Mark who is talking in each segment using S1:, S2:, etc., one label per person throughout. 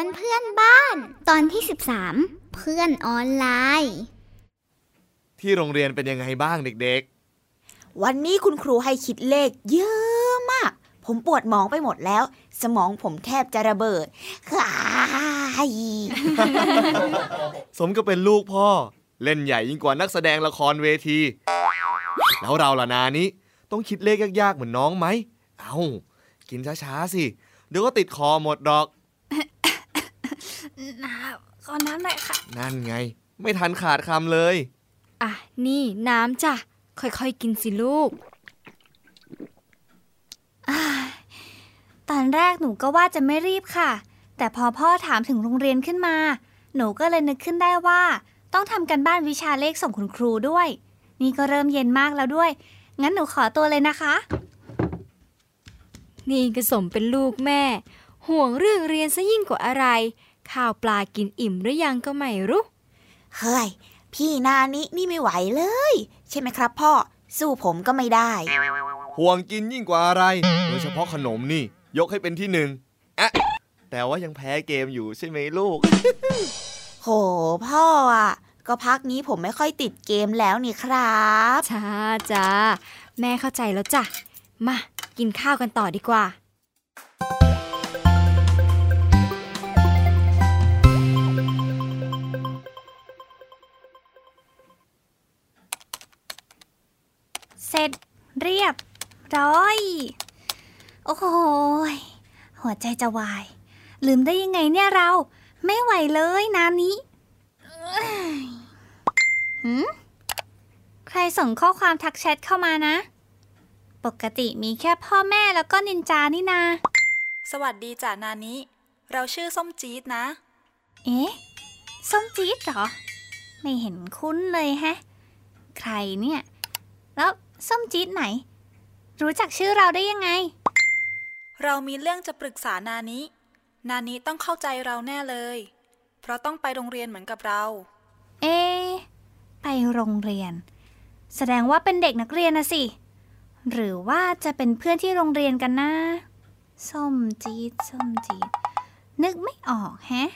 S1: วนกวนเพื่อนบ้าน ตอนที่ 13 เพื่อนออนไลน์
S2: ที่โรงเรียนเป็นยังไงบ้างเด็ก
S3: วันนี้คุณครูให้คิดเลขเยอะมาก ผมปวดหมองไปหมดแล้ว สมองผมแทบจะระเบิดคาย
S2: ๆสมก็เป็นลูกพ่อ เล่นใหญ่ยิ่งกว่านักแสดงละครเวที แล้วเราล่ะนานี้ ต้องคิดเลขยากๆ เหมือนน้องไหม เอากินช้าๆสิ เดี๋ยวก็ติดคอหมดดอก
S4: น้ำขอน้ำหน่อยค่ะ
S2: นั่นไง ไม่ทันขาดคำเลย
S4: อะ นี่น้ำจ้ะ ค่อยๆกินสิลูก
S5: ตอนแรกหนูก็ว่าจะไม่รีบค่ะ แต่พอพ่อถามถึงโรงเรียนขึ้นมา หนูก็เลยนึกขึ้นได้ว่า ต้องทำกันบ้านวิชาเลขส่งคุณครูด้วย นี่ก็เริ่มเย็นมากแล้วด้วย งั้นหนูขอตัวเลยนะคะ
S4: นี่ก็สมเป็นลูกแม่ ห่วงเรื่องเรียนซะยิ่งกว่าอะไร ข้าวปลากินอิ่มหรือยังก็ไม่รู้
S3: เฮ้ย พี่นานี้นี่ไม่ไหวเลย ใช่ไหมครับพ่อ สู้ผมก็ไม่ได้
S2: ห่วงกินยิ่งกว่าอะไร โดยเฉพาะขนมนี่ ยกให้เป็นที่หนึ่งอะแต่ว่ายังแพ้เกมอยู่ใช่ไหมลูก
S3: โหพ่ออะก็พักนี้ผมไม่ค่อยติดเกมแล้วนี่ครับ
S4: จ้าจ้าแม่เข้าใจแล้วจ้ะ มา กินข้าวกันต่อดีกว่า
S5: เสร็จเรียบร้อย โอ้โหยหัวใจจะวาย ลืมได้ยังไงเนี่ยเรา ไม่ไหวเลยน้ำนี้เอ้ยหืมใครส่งข้อความทักแชทเข้ามานะ ปกติมีแค่พ่อแม่แล้วก็นินจานี่นา
S6: สวัสดีจ่านานิ เราชื่อส้มจี๊ดนะ
S5: เอ๊ะ ส้มจี๊ดเหรอ ไม่เห็นคุ้นเลยแฮะ ใครเนี่ย แล้ว ส้มจี๊ดไหน รู้จักชื่อเราได้ยังไง
S6: เรามีเรื่องจะปรึกษานานิ นานิต้องเข้าใจเราแน่เลย เพราะต้องไปโรงเรียนเหมือนกับเรา
S5: เอะไปโรงเรียน แสดงว่าเป็นเด็กนักเรียนนะสิ หรือว่าจะเป็นเพื่อนที่โรงเรียนกันนะ ส้มจี๊ดส้มจี๊ดนึกไม่ออกแฮะ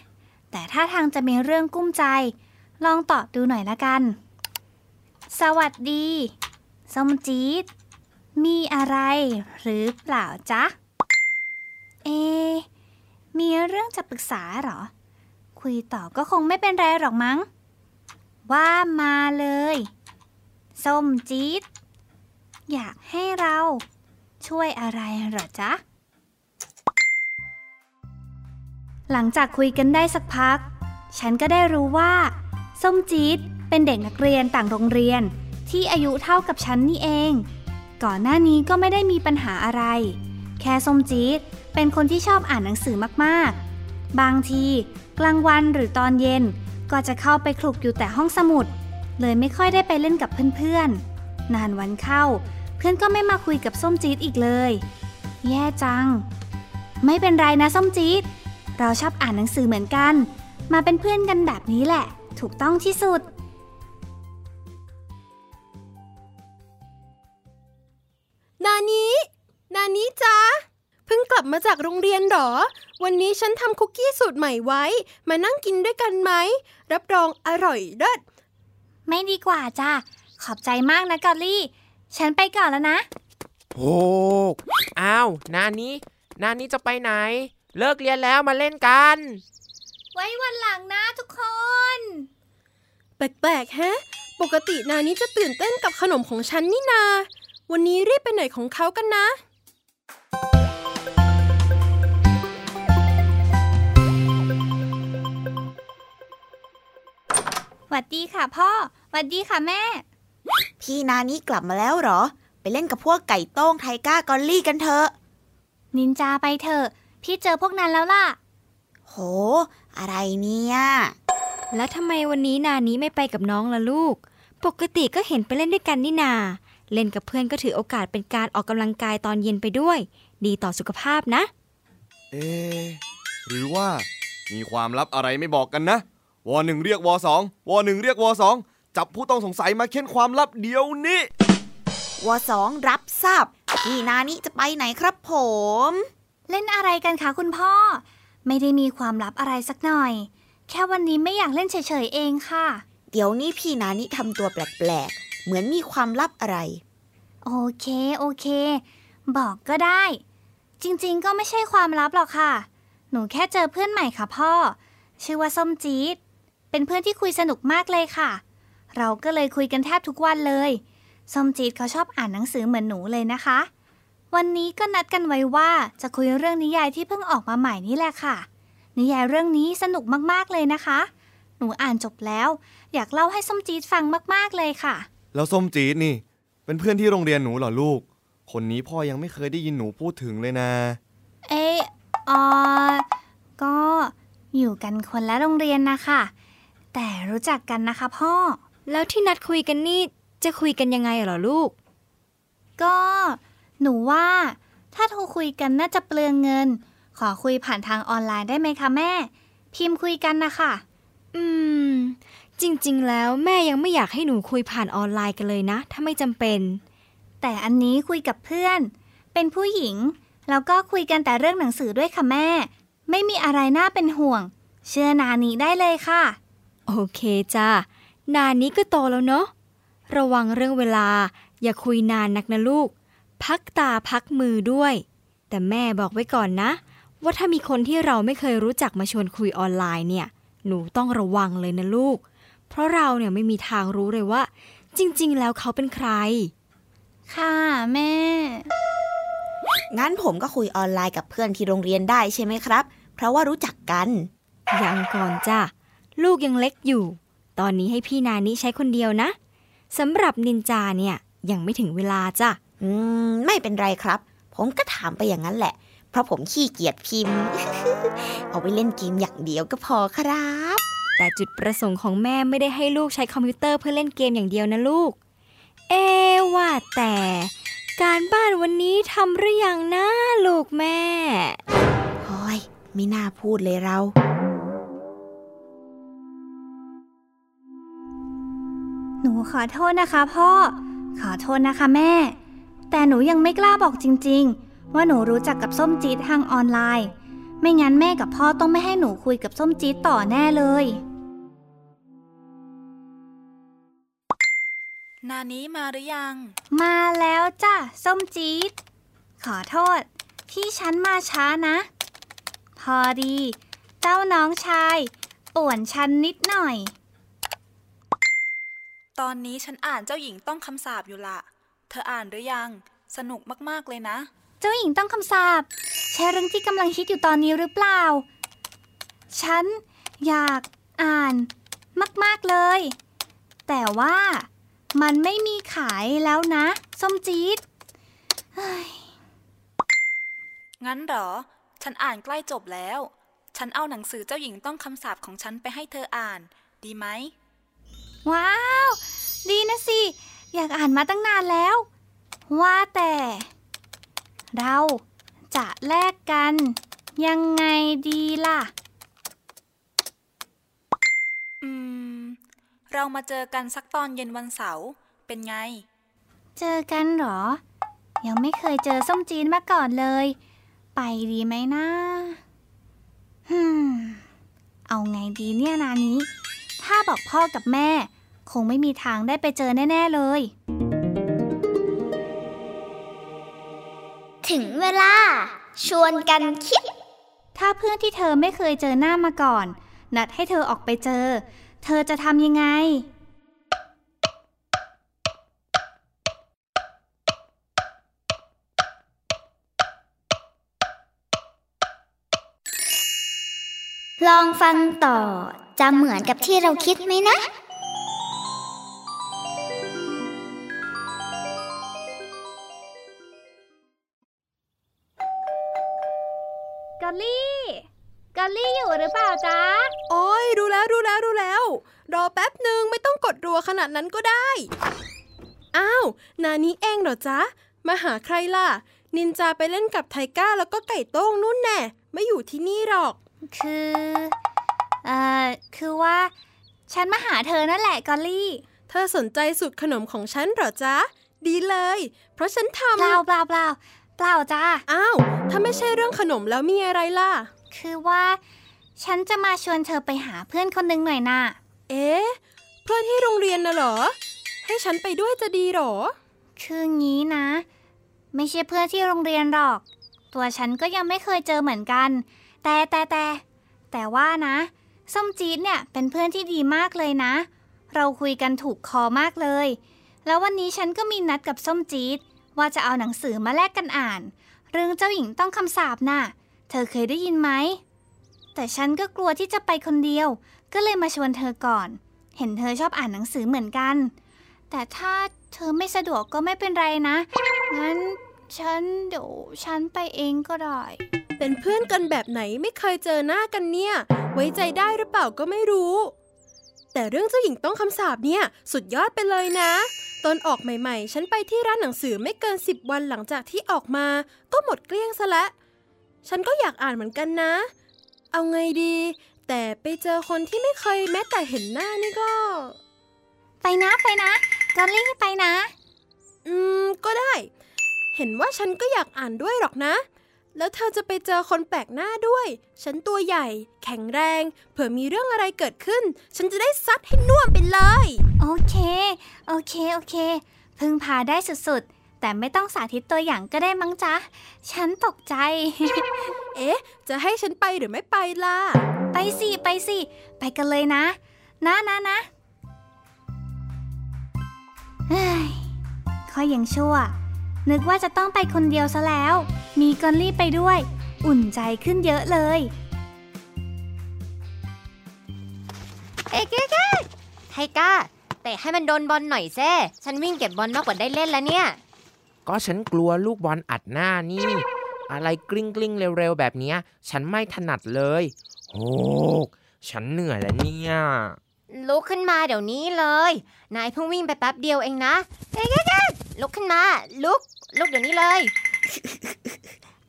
S5: แต่ถ้าทางจะมีเรื่องกุ้มใจ ลองตอบดูหน่อยละกัน สวัสดี ส้มจี๊ด มีอะไรหรือเปล่าจ๊ะ เอ มีเรื่องจะปรึกษาเหรอ คุยต่อก็คงไม่เป็นไรหรอกมั้ง ว่ามาเลย ส้มจี๊ด อยากให้เราช่วยอะไรเหรอจ๊ะ หลังจากคุยกันได้สักพัก ฉันก็ได้รู้ว่า ส้มจี๊ดเป็นเด็กนักเรียนต่างโรงเรียน ที่อายุเท่ากับฉันนี่เอง ก่อนหน้านี้ก็ไม่ได้มีปัญหาอะไร แค่ส้มจี๊ดเป็นคนที่ชอบอ่านหนังสือมากๆ บางที กลางวันหรือตอนเย็นก็จะเข้าไปคลุกอยู่แต่ห้องสมุด เลยไม่ค่อยได้ไปเล่นกับเพื่อนๆ นานวันเข้า เพื่อนก็ไม่มาคุยกับส้มจี๊ดอีกเลย แย่จัง ไม่เป็นไรนะส้มจี๊ดเราชอบอ่านหนังสือเหมือนกัน มาเป็นเพื่อนกันแบบนี้แหละ ถูกต้องที่สุด
S7: มาจากโรงเรียนหรอ วันนี้ฉันทำคุกกี้สูตรใหม่ไว้ มานั่งกินด้วยกันไหม รับรองอร่อยเลิศ
S5: ไม่ดีกว่าจ้ะ ขอบใจมากนะกอลลี่ ฉันไปก่อนแล้วนะ
S8: โอ้อ้าว นานี้ นานี้จะไปไหน เลิกเรียนแล้วมาเล่นกัน
S5: ไว้วันหลังนะทุกคน
S7: แปลกๆแฮะ ปกตินานี้จะตื่นเต้นกับขนมของฉันนี่นา วันนี้รีบไปไหนของเขากันนะ
S5: วัดดีค่ะพ่อหวัดดีค่ะแม่
S3: พี่นานี้กลับมาแล้วเหรอ ไปเล่นกับพวกไก่โต้งไทก้ากอลลี่กันเถอะ
S5: นินจาไปเถอะ พี่เจอพวกนั้นแล้วล่ะ
S3: โห อะไรเนี่ย
S5: ว
S4: แล้วทำไมวันนี้นานี้ไม่ไปกับน้องล่ะลูก ปกติก็เห็นไปเล่นด้วยกันนี่นา เล่นกับเพื่อนก็ถือโอกาสเป็นการออกกำลังกายตอนเย็นไปด้วย ดีต่อสุขภาพนะ
S9: เอะหรือว่ามีความลับอะไรไม่บอกกันนะ วหนึ่งเรียกวสองวหนึ่งเรียกวสองจับผู้ต้องสงสัยมาเค้นความลับเดี๋ยวนี้
S3: วสองรับทราบพี่นานิจะไปไหนครับผม
S5: เล่นอะไรกันคะคุณพ่อ ไม่ได้มีความลับอะไรสักหน่อย แค่วันนี้ไม่อยากเล่นเฉยๆเองค่ะ
S3: เดี๋ยวนี้พี่นานิทำตัวแปลกๆ เหมือนมีความลับอะไร
S5: โอเคโอเค บอกก็ได้ จริงๆก็ไม่ใช่ความลับหรอกค่ะ หนูแค่เจอเพื่อนใหม่ค่ะพ่อ ชื่อว่าส้มจี๊ด เป็นเพื่อนที่คุยสนุกมากเลยค่ะ เราก็เลยคุยกันแทบทุกวันเลยส้มจี๊ดเขาชอบอ่านหนังสือเหมือนหนูเลยนะคะ วันนี้ก็นัดกันไว้ว่าจะคุยเรื่องนิยายที่เพิ่งออกมาใหม่นี่แหละค่ะ นิยายเรื่องนี้สนุกมากๆเลยนะคะ หนูอ่านจบแล้ว อยากเล่าให้ส้มจี๊ดฟังมากๆเลยค่ะ
S9: แล้วส้มจี๊ดนี่ เป็นเพื่อนที่โรงเรียนหนูเหรอลูก คนนี้พ่อยังไม่เคยได้ยินหนูพูดถึงเลยนะ
S5: เออออก็อยู่กันคนละโรงเรียนนะคะ แต่รู้จักกันนะคะพ่อ
S4: แล้วที่นัดคุยกันนี่ จะคุยกันยังไงเหรอลูก
S5: ก็ หนูว่า ถ้าโทรคุยกันน่าจะเปลืองเงิน ขอคุยผ่านทางออนไลน์ได้ไหมคะแม่ พิมพ์คุยกันนะคะ
S4: อืม จริงๆ แล้วแม่ยังไม่อยากให้หนูคุยผ่านออนไลน์กันเลยนะ ถ้าไม่จำเป็น
S5: แต่อันนี้คุยกับเพื่อน เป็นผู้หญิง แล้วก็คุยกันแต่เรื่องหนังสือด้วยค่ะแม่ ไม่มีอะไรน่าเป็นห่วง เชื่อนานีได้เลยค่ะ
S4: โอเคจ้านานนี้ก็โตแล้วเนาะ ระวังเรื่องเวลา อย่าคุยนานนักนะลูก พักตาพักมือด้วย แต่แม่บอกไว้ก่อนนะ ว่าถ้ามีคนที่เราไม่เคยรู้จักมาชวนคุยออนไลน์เนี่ย หนูต้องระวังเลยนะลูก เพราะเราเนี่ยไม่มีทางรู้เลยว่า จริง ๆ แล้วเขาเป็นใคร
S5: ค่ะแม่
S3: งั้นผมก็คุยออนไลน์กับเพื่อนที่โรงเรียนได้ใช่ไหมครับ เพราะว่ารู้จักกัน
S4: ยังก่อนจ้ะ ลูกยังเล็กอยู่ ตอนนี้ให้พี่นานิใช้คนเดียวนะสำหรับนินจาเนี่ยยังไม่ถึงเวลาจ้ะ
S3: อืม ไม่เป็นไรครับ ผมก็ถามไปอย่างนั้นแหละ เพราะผมขี้เกียจพิมพ์ เอาไปเล่นเกมอย่างเดียวก็พอครับ
S4: แต่จุดประสงค์ของแม่ไม่ได้ให้ลูกใช้คอมพิวเตอร์เพื่อเล่นเกมอย่างเดียวนะลูก เอว่าแต่ การบ้านวันนี้ทำหรือยังนะลูกแม่
S3: โอ้ยไม่น่าพูดเลยเรา
S5: หนูขอโทษนะคะพ่อ ขอโทษนะคะแม่ แต่หนูยังไม่กล้าบอกจริง ๆ ว่าหนูรู้จักกับส้มจี๊ดทางออนไลน์ ไม่งั้นแม่กับพ่อต้องไม่ให้หนูคุยกับส้มจี๊ดต่อแน่เลย
S6: นานี้มาหรือยัง
S5: มาแล้วจ้ะส้มจี๊ด ขอโทษ ที่ฉันมาช้านะ พอดี เจ้าน้องชายป่วนฉันนิดหน่อย
S6: ตอนนี้ฉันอ่านเจ้าหญิงต้องคำสาปอยู่ละ เธออ่านหรือยัง สนุกมากๆเลยนะ
S5: เจ้าหญิงต้องคำสาปใช่เรื่องที่กำลังฮิตอยู่ตอนนี้หรือเปล่า ฉันอยากอ่านมากๆเลย แต่ว่ามันไม่มีขายแล้วนะส้มจี๊ดเฮ้ย
S6: งั้นเหรอ ฉันอ่านใกล้จบแล้ว ฉันเอาหนังสือเจ้าหญิงต้องคำสาปของฉันไปให้เธออ่าน ดีไหม
S5: ว้าว ดีนะสิ อยากอ่านมาตั้งนานแล้ว ว่าแต่ เราจะแลกกัน ยังไงดีล่ะ
S6: อืม เรามาเจอกันสักตอนเย็นวันเสาร์เป็นไง
S5: เจอกันเหรอ ยังไม่เคยเจอส้มจีนมาก่อนเลย ไปดีไหมนะฮึมเอาไงดีเนี่ยนานี้ถ้า บอกพ่อกับแม่ คงไม่มีทางได้ไปเจอแน่ ๆ เลย
S1: ถึงเวลา ชวนกันคิด
S5: ถ้าเพื่อนที่เธอไม่เคยเจอหน้ามาก่อน นัดให้เธอออกไปเจอ เธอจะทำยังไง
S1: ลองฟังต่อ จะเหมือนกับที่เราคิดไหมนะ
S5: กอลลี่ กอลลี่อยู่หรือเปล่าจ๊ะ
S7: โอ้ยรู้แล้วรู้แล้วรู้แล้ว รอแป๊บหนึ่งไม่ต้องกดรัวขนาดนั้นก็ได้ อ้าว นานี้เองเหรอจ๊ะ มาหาใครล่ะ นินจาไปเล่นกับไทก้าแล้วก็ไก่โต้งนู่นแน่ะ ไม่อยู่ที่นี่หรอก
S5: คือ เอ่อ คือว่า ฉันมาหาเธอนั่นแหละกอลลี่
S7: เธอสนใจสูตรขนมของฉันเหรอจ๊ะ ดีเลย เพราะฉันทำ
S5: เปล่าเปล่าเปล่าเปล่าจ้า
S7: อ้าว ถ้าไม่ใช่เรื่องขนมแล้วมีอะไรล่ะ
S5: คือว่า ฉันจะมาชวนเธอไปหาเพื่อนคนหนึงหน่อยน่ะ
S7: เอ๊ะ เพื่อนที่โรงเรียนน่ะเหรอ ให้ฉันไปด้วยจะดีเหรอ
S5: คืองี้นะ ไม่ใช่เพื่อนที่โรงเรียนหรอก ตัวฉันก็ยังไม่เคยเจอเหมือนกัน แต่แต่แต่แต่ว่านะ ส้มจี๊ดเนี่ยเป็นเพื่อนที่ดีมากเลยนะ เราคุยกันถูกคอมากเลย แล้ววันนี้ฉันก็มีนัดกับส้มจี๊ดว่าจะเอาหนังสือมาแลกกันอ่าน เรื่องเจ้าหญิงต้องคำสาปน่ะ เธอเคยได้ยินไหม แต่ฉันก็กลัวที่จะไปคนเดียว ก็เลยมาชวนเธอก่อน เห็นเธอชอบอ่านหนังสือเหมือนกัน แต่ถ้าเธอไม่สะดวกก็ไม่เป็นไรนะ งั้นฉันเดี๋ยวฉันไปเองก็ได้
S7: เป็นเพื่อนกันแบบไหนไม่เคยเจอหน้ากันเนี่ย ไว้ใจได้หรือเปล่าก็ไม่รู้ แต่เรื่องเจ้าหญิงต้องคำสาปเนี่ย สุดยอดไปเลยนะ ตอนออกใหม่ๆ ฉันไปที่ร้านหนังสือไม่เกิน10วันหลังจากที่ออกมา ก็หมดเกลี้ยงซะและฉันก็อยากอ่านเหมือนกันนะ เอาไงดี แต่ไปเจอคนที่ไม่เคยแม้แต่เห็นหน้านี่ก็
S5: ไปนะไปนะกอลลี่ไปนะ
S7: อืม ก็ได้ เห็นว่าฉันก็อยากอ่านด้วยหรอกนะ แล้วเธอจะไปเจอคนแปลกหน้าด้วย ฉันตัวใหญ่ แข็งแรง เผื่อมีเรื่องอะไรเกิดขึ้น ฉันจะได้ซัดให้น่วมไปเลย
S5: โอเค โอเค โอเค พึ่งพาได้สุดๆ แต่ไม่ต้องสาธิตตัวอย่างก็ได้มั้งจ๊ะ ฉันตกใจ
S7: เอ๊ะ จะให้ฉันไปหรือไม่ไปล่ะ
S5: ไปสิ ไปสิ ไปกันเลยนะ นะนะนะเฮ้ยค่อยยังชั่ว นึกว่าจะต้องไปคนเดียวซะแล้ว มีกอลลี่ไปด้วย อุ่นใจขึ้นเยอะเลย
S3: เอ๊ะเก๊กไทก้าเตะให้มันโดนบอลหน่อยซิฉันวิ่งเก็บบอลมากกว่าได้เล่นแล้วเนี่ย
S8: ก็ฉันกลัวลูกบอลอัดหน้านี่ อะไรกลิ้งกลิ้งๆเร็วๆ แบบเนี้ยฉันไม่ถนัดเลยโอ้ฉันเหนื่อยแล้วเนี่ย
S3: ลุกขึ้นมาเดี๋ยวนี้เลย นายเพิ่งวิ่งไปแป๊บเดียวเองนะเอ๊ะเก๊ก ลุกขึ้นมา ลุก ลุกเดี๋ยวนี้เลย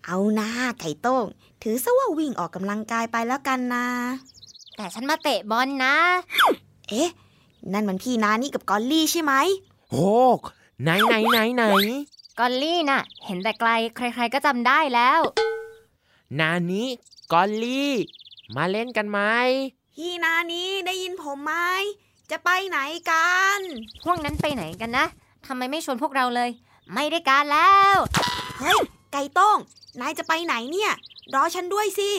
S3: เอานะไก่โต้ง ถือซะว่าวิ่งออกกำลังกายไปแล้วกันนะ แต่ฉันมาเตะบอลนะ เอ๊ะ นั่นมันพี่นานี่กับกอลลี่ใช่ไหม
S8: โอ้ไหนไหนไหนไหน
S3: กอลลี่น่ะ เห็นแต่ไกลใคร ๆ ก็จำได้แล้ว
S8: นานี้กอลลี่ มาเล่นกันไหม
S3: พี่นานี้ได้ยินผมไหมจะไปไหนกัน พวกนั้นไปไหนกันนะ ทำไมไม่ชวนพวกเราเลย ไม่ได้การแล้ว เฮ้ย ไก่ต้ง นายจะไปไหนเนี่ย รอฉันด้วยสิ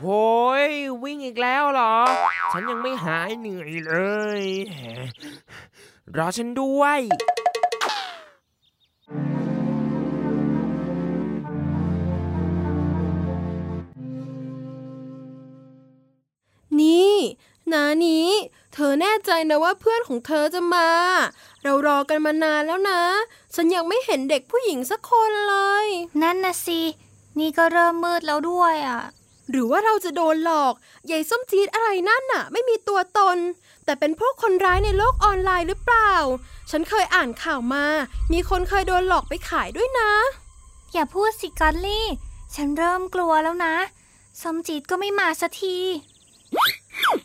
S8: โอ้ยวิ่งอีกแล้วเหรอ ฉันยังไม่หายเหนื่อยเลย รอฉันด้วย
S7: นี่ นานี้ เธอแน่ใจนะว่าเพื่อนของเธอจะมา เรารอกันมานานแล้วนะ ฉันยังไม่เห็นเด็กผู้หญิงสักคนเลย
S5: นั่นนะสิ นี่ก็เริ่มมืดแล้วด้วยอะ
S7: หรือว่าเราจะโดนหลอกใหญ่ส้มจี๊ดอะไรนั่นน่ะ ไม่มีตัวตน แต่เป็นพวกคนร้ายในโลกออนไลน์หรือเปล่า ฉันเคยอ่านข่าวมา มีคนเคยโดนหลอกไปขายด้วยนะ
S5: อย่าพูดสิกอลลี่ ฉันเริ่มกลัวแล้วนะสมจีดก็ไม่มาสักที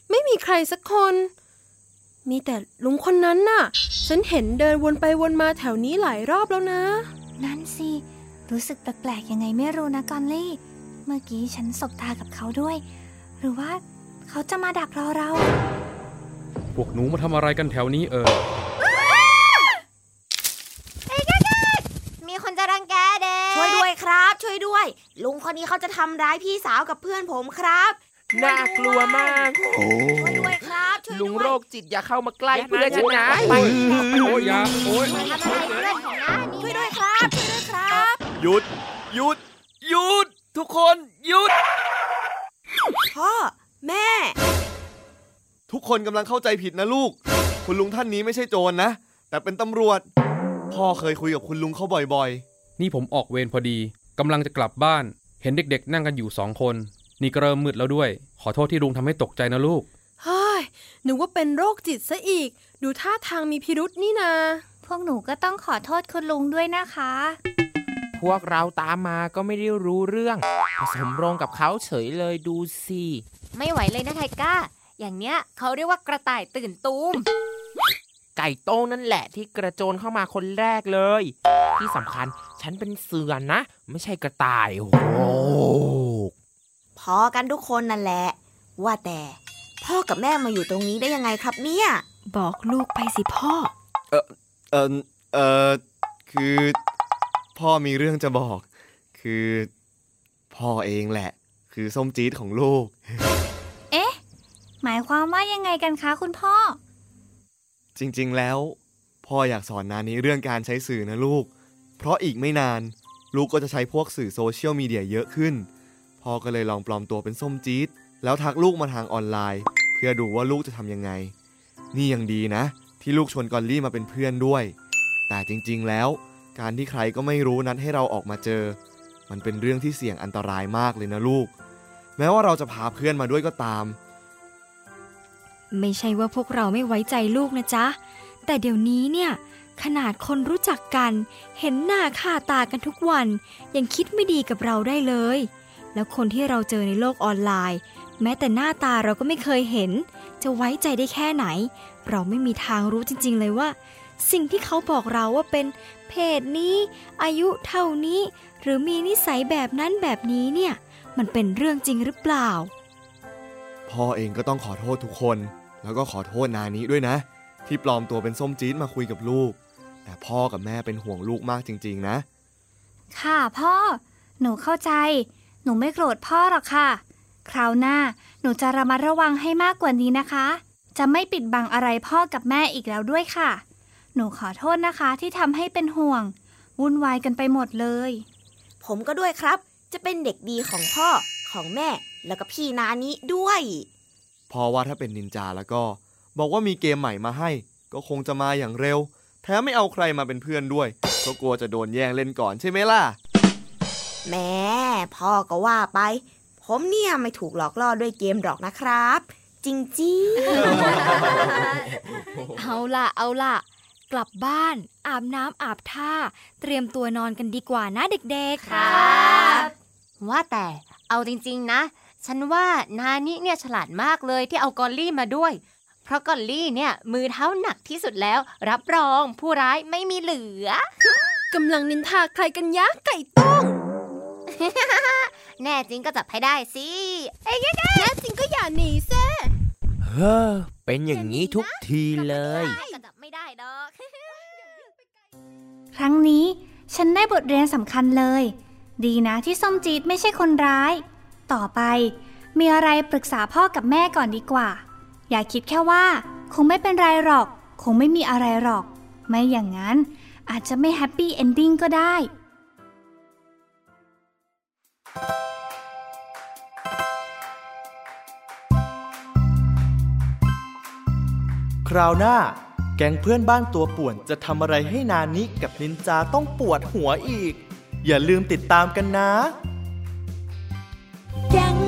S7: ไม่มีใครสักคน มีแต่ลุงคนนั้นน่ะ ฉันเห็นเดินวนไปวนมาแถวนี้หลายรอบแล้วนะ
S5: นั่นสิ รู้สึกแปลกๆยังไงไม่รู้นะกอลลี่ เมื่อกี้ฉันสบตากับเขาด้วย หรือว่าเขาจะมาดักรอเรา
S10: พวกหนูมาทำอะไรกันแถวนี้เอ่ย
S3: มีคนจะรังแกเด็กช่วยด้วยครับ ช่วยด้วย ลุงคนนี้เขาจะทำร้ายพี่สาวกับเพื่อนผมครับ
S8: น่ากลัวมาก
S3: ช่ว
S8: ลุ
S3: ด้
S8: ง
S3: วย
S8: โรคจิตอย่าเข้ามาใกล้เพื่อนฉันนะ
S10: ไปโอ้ยอยาโอ้ย
S3: ทำอะไรเพื่อนของน้านี่ช่วยด้วยครับช่วยด้วยครับ
S9: หยุดหยุดหยุด ทุกคนหยุด
S3: พ่อ แม่
S9: ทุกคนกำลังเข้าใจผิดนะลูก คุณลุงท่านนี้ไม่ใช่โจรนะ แต่เป็นตำรวจ พ่อเคยคุยกับคุณลุงเขาบ่อย
S10: นี่ผมออกเวรพอดีกำลังจะกลับบ้าน เห็นเด็กๆ นั่งกันอยู่สองคน นี่ก็เริ่มมืดแล้วด้วย ขอโทษที่ลุงทำให้ตกใจนะลูก
S7: เฮ้ย นึกว่าเป็นโรคจิตซะอีก ดูท่าทางมีพิรุษนี่นา
S5: พวกหนูก็ต้องขอโทษคุณลุงด้วยนะคะ
S8: พวกเราตามมาก็ไม่ได้รู้เรื่องผสมโรงกับเขาเฉยเลยดูสิ
S3: ไม่ไหวเลยนะไทก้า อย่างเนี้ยเขาเรียกว่ากระต่ายตื่นตูม
S8: ไก่โต้งนั่นแหละที่กระโจนเข้ามาคนแรกเลย ที่สำคัญฉันเป็นเสือนะ ไม่ใช่กระต่ายโอ้โห
S3: พอกันทุกคนนั่นแหละ ว่าแต่ พ่อกับแม่มาอยู่ตรงนี้ได้ยังไงครับเนี่ย
S4: บอกลูกไปสิพ่อ
S9: เออเออเออคือ พ่อมีเรื่องจะบอก คือ พ่อเองแหละ คือส้มจี๊ดของลูก
S5: เอ๊ะ หมายความว่ายังไงกันคะคุณพ่อ
S9: จริงๆแล้ว พ่ออยากสอนนานี้เรื่องการใช้สื่อนะลูก เพราะอีกไม่นาน ลูกก็จะใช้พวกสื่อโซเชียลมีเดียเยอะขึ้น พ่อก็เลยลองปลอมตัวเป็นส้มจี๊ด แล้วทักลูกมาทางออนไลน์ เพื่อดูว่าลูกจะทำยังไง นี่ยังดีนะ ที่ลูกชวนกอลลี่มาเป็นเพื่อนด้วย แต่จริงๆแล้ว การที่ใครก็ไม่รู้นัดให้เราออกมาเจอ มันเป็นเรื่องที่เสี่ยงอันตรายมากเลยนะลูก แม้ว่าเราจะพาเพื่อนมาด้วยก็ตาม
S4: ไม่ใช่ว่าพวกเราไม่ไว้ใจลูกนะจ๊ะ แต่เดี๋ยวนี้เนี่ยขนาดคนรู้จักกัน เห็นหน้าค่าตากันทุกวัน ยังคิดไม่ดีกับเราได้เลย แล้วคนที่เราเจอในโลกออนไลน์ แม้แต่หน้าตาเราก็ไม่เคยเห็น จะไว้ใจได้แค่ไหน เราไม่มีทางรู้จริง ๆ เลยว่า สิ่งที่เขาบอกเราว่าเป็นเพศนี้ อายุเท่านี้ หรือมีนิสัยแบบนั้นแบบนี้เนี่ย มันเป็นเรื่องจริงหรือเปล่า
S9: พ่อเองก็ต้องขอโทษทุกคน แล้วก็ขอโทษนานี้ด้วยนะ ที่ปลอมตัวเป็นส้มจี๊ดมาคุยกับลูก แต่พ่อกับแม่เป็นห่วงลูกมากจริง ๆ นะ
S5: ค่ะพ่อ หนูเข้าใจ หนูไม่โกรธพ่อหรอกค่ะ คราวหน้าหนูจะระมัดระวังให้มากกว่านี้นะคะ จะไม่ปิดบังอะไรพ่อกับแม่อีกแล้วด้วยค่ะ หนูขอโทษนะคะที่ทำให้เป็นห่วง วุ่นวายกันไปหมดเลย
S3: ผมก็ด้วยครับ จะเป็นเด็กดีของพ่อของแม่แล้วก็พี่นานี้ด้วย
S9: พ่อว่าถ้าเป็นนินจาแล้วก็ บอกว่ามีเกมใหม่มาให้ ก็คงจะมาอย่างเร็ว แถมไม่เอาใครมาเป็นเพื่อนด้วย ก็กลัวจะโดนแย่งเล่นก่อนใช่ไหมล่ะ
S3: แม่พ่อก็ว่าไป ผมเนี่ยไม่ถูกหลอกล่อด้วยเกมหรอกนะครับ จริง
S4: เอาล่ะ เอาล่ะ กลับบ้าน อาบน้ำอาบท่า เตรียมตัวนอนกันดีกว่านะเด็กๆ
S3: ครับว่าแต่เอาจริงๆนะ ฉันว่านานี่เนี่ยฉลาดมากเลยที่เอากอลลี่มาด้วย เพราะกอลลี่เนี่ยมือเท้าหนักที่สุดแล้ว รับรองผู้ร้ายไม่มีเหลือ
S7: กำลังนินทาใครกันยะไก่ต้ม
S3: แน่จริงก็จับให้ได้สิ
S7: แน่จริงก็อย่าหนีแซ่
S8: เฮ้อเป็นอย่างนี้ทุกทีเลย
S3: ก็จับไม่ได้ดอก
S5: ครั้งนี้ฉันได้บทเรียนสำคัญเลย ดีนะที่ส้มจีดไม่ใช่คนร้าย ต่อไปมีอะไรปรึกษาพ่อกับแม่ก่อนดีกว่า อย่าคิดแค่ว่า คงไม่เป็นไรหรอก คงไม่มีอะไรหรอก ไม่อย่างนั้นอาจจะไม่ happy ending ก็ได้
S2: คราวหน้า แก๊งเพื่อนบ้านตัวป่วนจะทำอะไรให้นานิกับนินจาต้องปวดหัวอีก อย่าลืมติดตามกันนะ แก๊ง